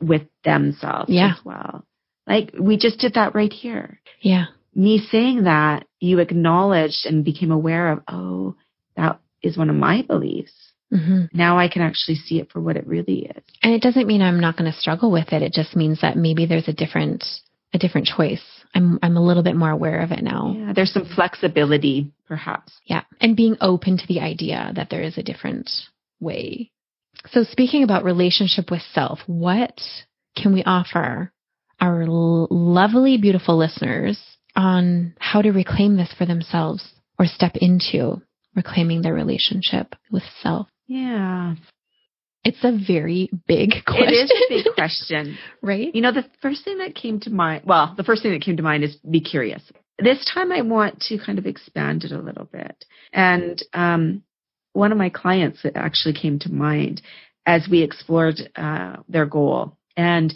with themselves yeah. as well. Like we just did that right here. Yeah. Me saying that, you acknowledged and became aware of, oh, that is one of my beliefs. hmm Now I can actually see it for what it really is. And it doesn't mean I'm not going to struggle with it. It just means that maybe there's a different a different choice. I'm I'm a little bit more aware of it now. Yeah, there's some flexibility, perhaps. Yeah. And being open to the idea that there is a different way. So speaking about relationship with self, what can we offer our lovely, beautiful listeners on how to reclaim this for themselves or step into reclaiming their relationship with self? Yeah. It's a very big question. It is a big question. right? You know, the first thing that came to mind, well, the first thing that came to mind is be curious. This time I want to kind of expand it a little bit. And um, one of my clients actually came to mind as we explored uh, their goal. And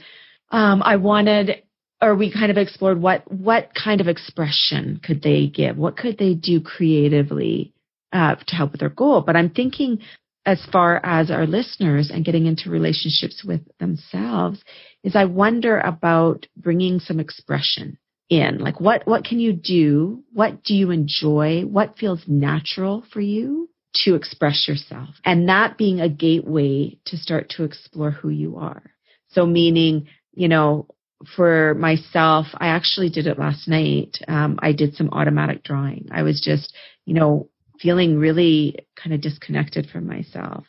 um, I wanted, or we kind of explored what, what kind of expression could they give? What could they do creatively uh, to help with their goal? But I'm thinking as far as our listeners and getting into relationships with themselves is I wonder about bringing some expression in. Like what, what can you do? What do you enjoy? What feels natural for you to express yourself? And that being a gateway to start to explore who you are. So meaning, you know, for myself, I actually did it last night. Um, I did some automatic drawing. I was just, you know, feeling really kind of disconnected from myself.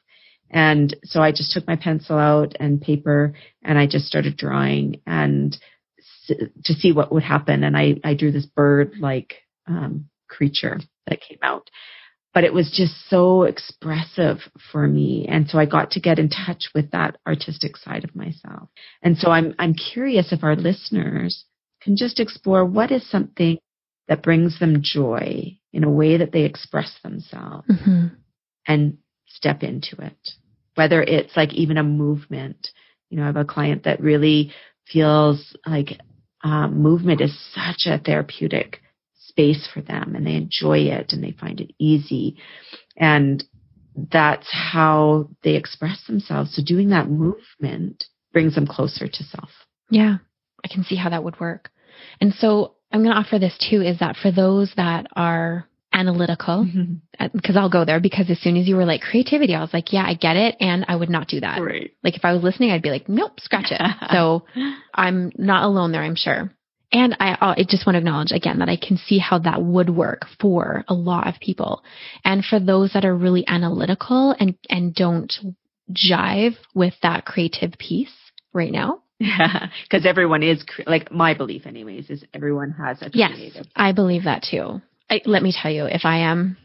And so I just took my pencil out and paper and I just started drawing and s- to see what would happen. And I, I drew this bird like um, creature that came out. But it was just so expressive for me. And so I got to get in touch with that artistic side of myself. And so I'm, I'm curious if our listeners can just explore what is something that brings them joy in a way that they express themselves hmm and step into it. Whether it's like even a movement. You know, I have a client that really feels like um, movement is such a therapeutic space for them and they enjoy it and they find it easy. And that's how they express themselves. So doing that movement brings them closer to self. Yeah, I can see how that would work. And so I'm going to offer this too is that for those that are analytical, mm-hmm. uh, because I'll go there because as soon as you were like creativity, I was like, yeah, I get it. And I would not do that. Right. Like if I was listening, I'd be like, nope, scratch it. so I'm not alone there, I'm sure. And I, oh, I just want to acknowledge again that I can see how that would work for a lot of people. And for those that are really analytical and, and don't jive with that creative piece right now. Yeah, because everyone is like my belief, anyways, is everyone has a Yes, creative. I believe that too. I, let me tell you, if I am,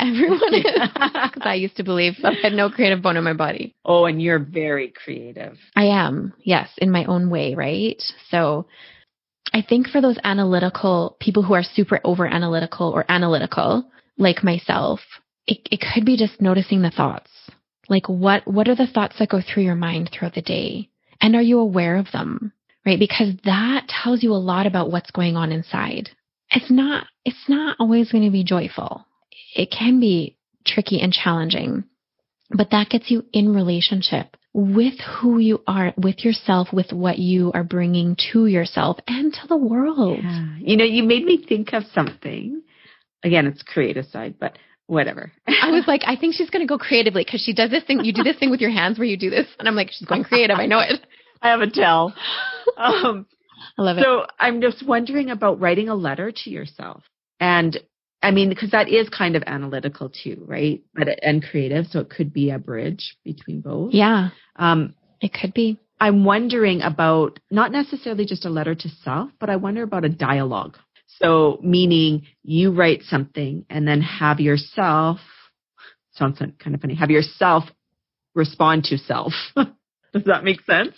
everyone is. Because I used to believe that I had no creative bone in my body. Oh, and you're very creative. I am, yes, in my own way, right? So I think for those analytical people who are super over analytical or analytical, like myself, it, it could be just noticing the thoughts. Like what, what are the thoughts that go through your mind throughout the day? And are you aware of them? Right? Because that tells you a lot about what's going on inside. It's not, it's not always going to be joyful. It can be tricky and challenging, but that gets you in relationship with who you are, with yourself, with what you are bringing to yourself and to the world. Yeah. You know, you made me think of something. Again, it's creative side, but whatever. I was like, I think she's going to go creatively because she does this thing. You do this thing with your hands where you do this. And I'm like, she's going creative. I know it. I have a tell. Um, I love it. so I'm just wondering about writing a letter to yourself. And I mean, because that is kind of analytical too, right? But and creative, so it could be a bridge between both. yeah, Um, it could be. I'm wondering about not necessarily just a letter to self, but I wonder about a dialogue. So, meaning you write something and then have yourself, sounds kind of funny, have yourself respond to self. Does that make sense?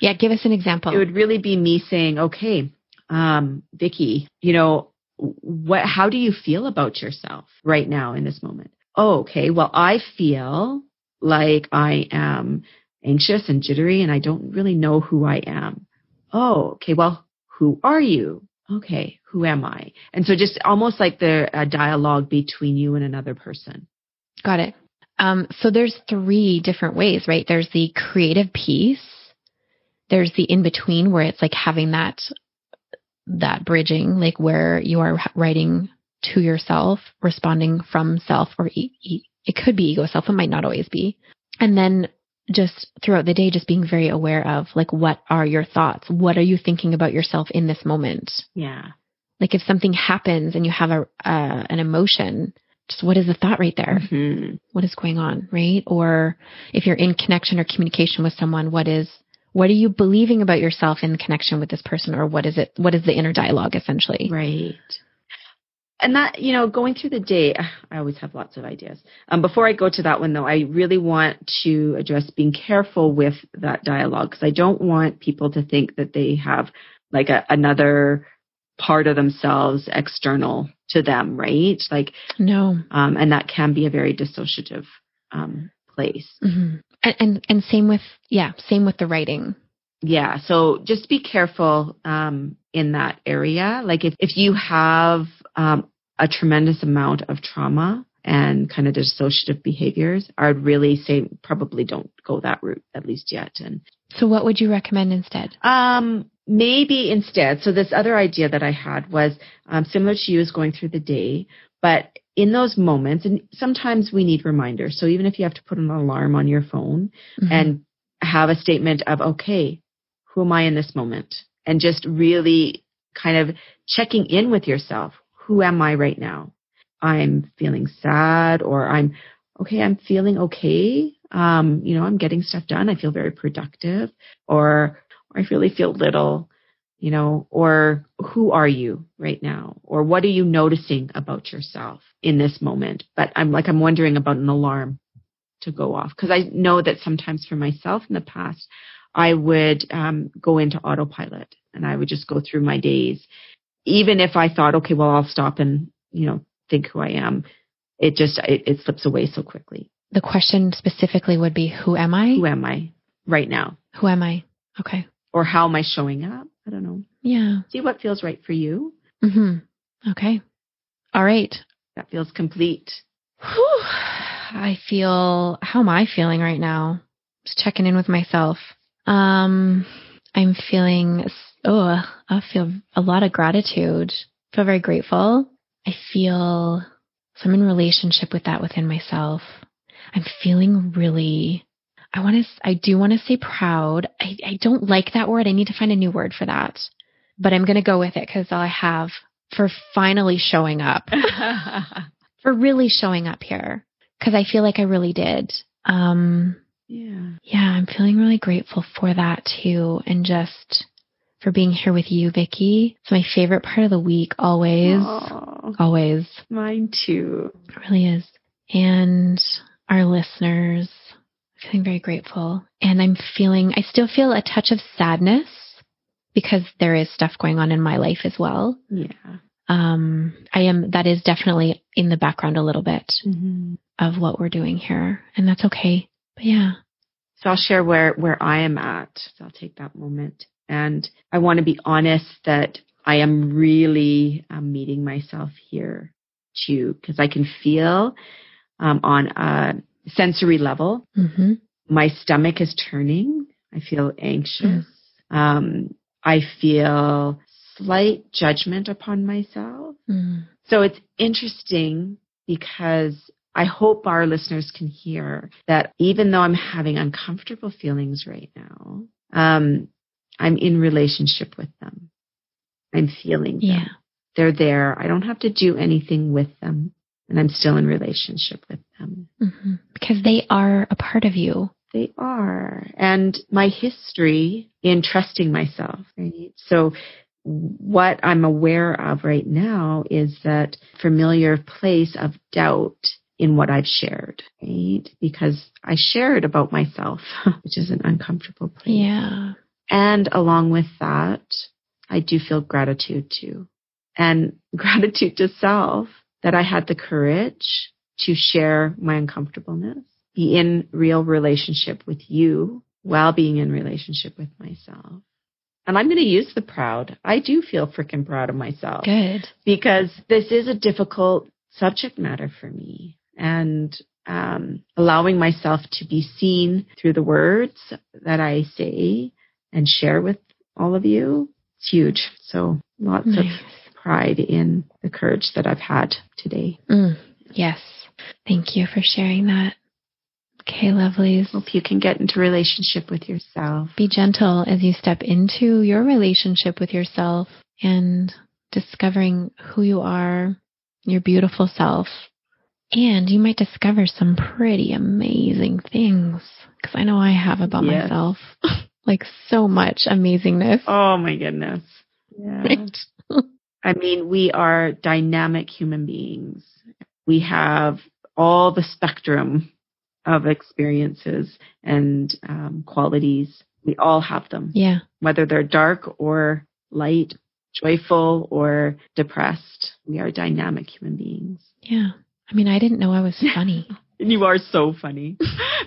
Yeah, give us an example. It would really be me saying, okay, um, Vicky, you know, what, how do you feel about yourself right now in this moment? Oh, okay. Well, I feel like I am anxious and jittery and I don't really know who I am. Oh, okay. Well, who are you? Okay. Who am I? And so just almost like the a dialogue between you and another person. Got it. Um, so there's three different ways, right? There's the creative piece. There's the in between where it's like having that that bridging, like where you are writing to yourself, responding from self, or e- e- it could be ego self. It might not always be. And then just throughout the day, just being very aware of like, what are your thoughts? What are you thinking about yourself in this moment? Yeah. Like if something happens and you have a, uh, an emotion, just what is the thought right there? Mm-hmm. What is going on, right? Or if you're in connection or communication with someone, what is, what are you believing about yourself in connection with this person? Or what is it, what is the inner dialogue essentially? Right. And that, you know, going through the day, I always have lots of ideas. Um, before I go to that one though, I really want to address being careful with that dialogue because I don't want people to think that they have like a, another part of themselves external to them, right? Like, no. Um, and that can be a very dissociative, um, place. Mm-hmm. And, and, and same with, yeah, same with the writing. Yeah. So just be careful, um, in that area. Like if, if you have, um, a tremendous amount of trauma and kind of dissociative behaviors, I would really say probably don't go that route at least yet. And so, what would you recommend instead? Um, maybe instead. So this other idea that I had was um, similar to you as going through the day, but in those moments, and sometimes we need reminders. So even if you have to put an alarm on your phone mm-hmm. and have a statement of, okay, who am I in this moment? And just really kind of checking in with yourself. Who am I right now? I'm feeling sad or I'm okay, I'm feeling okay. Um, you know, I'm getting stuff done. I feel very productive or I really feel little, you know, or who are you right now? Or what are you noticing about yourself in this moment? But I'm like, I'm wondering about an alarm to go off because I know that sometimes for myself in the past, I would um, go into autopilot and I would just go through my days. Even if I thought, okay, well, I'll stop and, you know, think who I am, it just, it, it slips away so quickly. The question specifically would be, who am I? Who am I right now? Who am I? Okay or how am I showing up? I don't know. Yeah. See what feels right for you. Mm-hmm. Okay. All right. That feels complete. Whew. I feel, how am I feeling right now? Just checking in with myself. Um, I'm feeling, oh, I feel a lot of gratitude. I feel very grateful. I feel, so I'm in relationship with that within myself. I'm feeling really I want to, I do want to say proud. I, I don't like that word. I need to find a new word for that, but I'm going to go with it because I have for finally showing up, for really showing up here because I feel like I really did. Um, yeah. Yeah, I'm feeling really grateful for that too. And just for being here with you, Vicky. It's my favorite part of the week, always. Aww. Always. Mine too. It really is. And our listeners, feeling very grateful. And I'm feeling, I still feel a touch of sadness because there is stuff going on in my life as well. Yeah. Um, I am, that is definitely in the background a little bit mm-hmm. of what we're doing here. And that's okay. But yeah. So I'll share where, where I am at. So I'll take that moment. And I want to be honest that I am really um, meeting myself here too, because I can feel um, on a sensory level. Mm-hmm. My stomach is turning. I feel anxious. Mm. Um, I feel slight judgment upon myself. Mm. So it's interesting because I hope our listeners can hear that even though I'm having uncomfortable feelings right now, um, I'm in relationship with them. I'm feeling them. Yeah. They're there. I don't have to do anything with them and I'm still in relationship with them. Mm-hmm. Because they are a part of you. They are. And my history in trusting myself, right? So what I'm aware of right now is that familiar place of doubt in what I've shared, right? Because I shared about myself, which is an uncomfortable place. Yeah. And along with that, I do feel gratitude too. And gratitude to self that I had the courage to share my uncomfortableness, be in real relationship with you while being in relationship with myself. And I'm going to use the proud. I do feel freaking proud of myself. Good. Because this is a difficult subject matter for me. And um, allowing myself to be seen through the words that I say and share with all of you, it's huge. So lots nice. of pride in the courage that I've had today. Mm, yes. Thank you for sharing that. Okay, lovelies. Hope you can get into relationship with yourself. Be gentle as you step into your relationship with yourself and discovering who you are, your beautiful self. And you might discover some pretty amazing things because I know I have about yes. myself. like so much amazingness. Oh my goodness. Yeah. Right? I mean, we are dynamic human beings. We have all the spectrum of experiences and um, qualities. We all have them. Yeah. Whether they're dark or light, joyful or depressed, we are dynamic human beings. Yeah. I mean, I didn't know I was funny. you are so funny.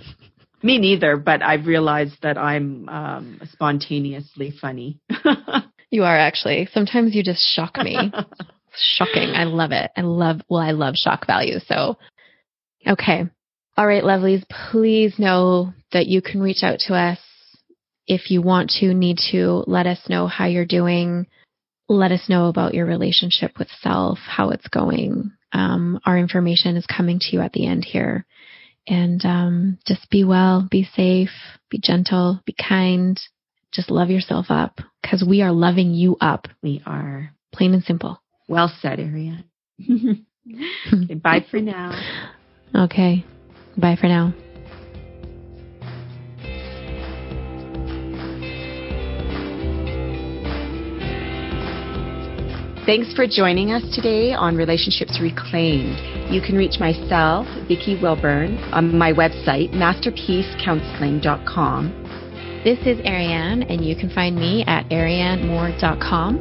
Me neither, but I've realized that I'm um, spontaneously funny. you are actually. Sometimes you just shock me. Shocking. I love it. I love, well, I love shock value. So, okay. All right, lovelies, please know that you can reach out to us if you want to, need to. Let us know how you're doing. Let us know about your relationship with self, how it's going. Um, our information is coming to you at the end here. And um, just be well, be safe, be gentle, be kind. Just love yourself up because we are loving you up. We are. Plain and simple. Well said, Ariane. okay, bye for now. Okay. Bye for now. Thanks for joining us today on Relationships Reclaimed. You can reach myself, Vicky Wilburn, on my website, masterpiececounseling.com. This is Ariane, and you can find me at arianemore.com,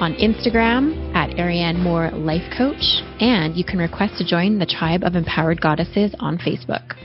on Instagram at Ariane Moore Life Coach, and you can request to join the Tribe of Empowered Goddesses on Facebook.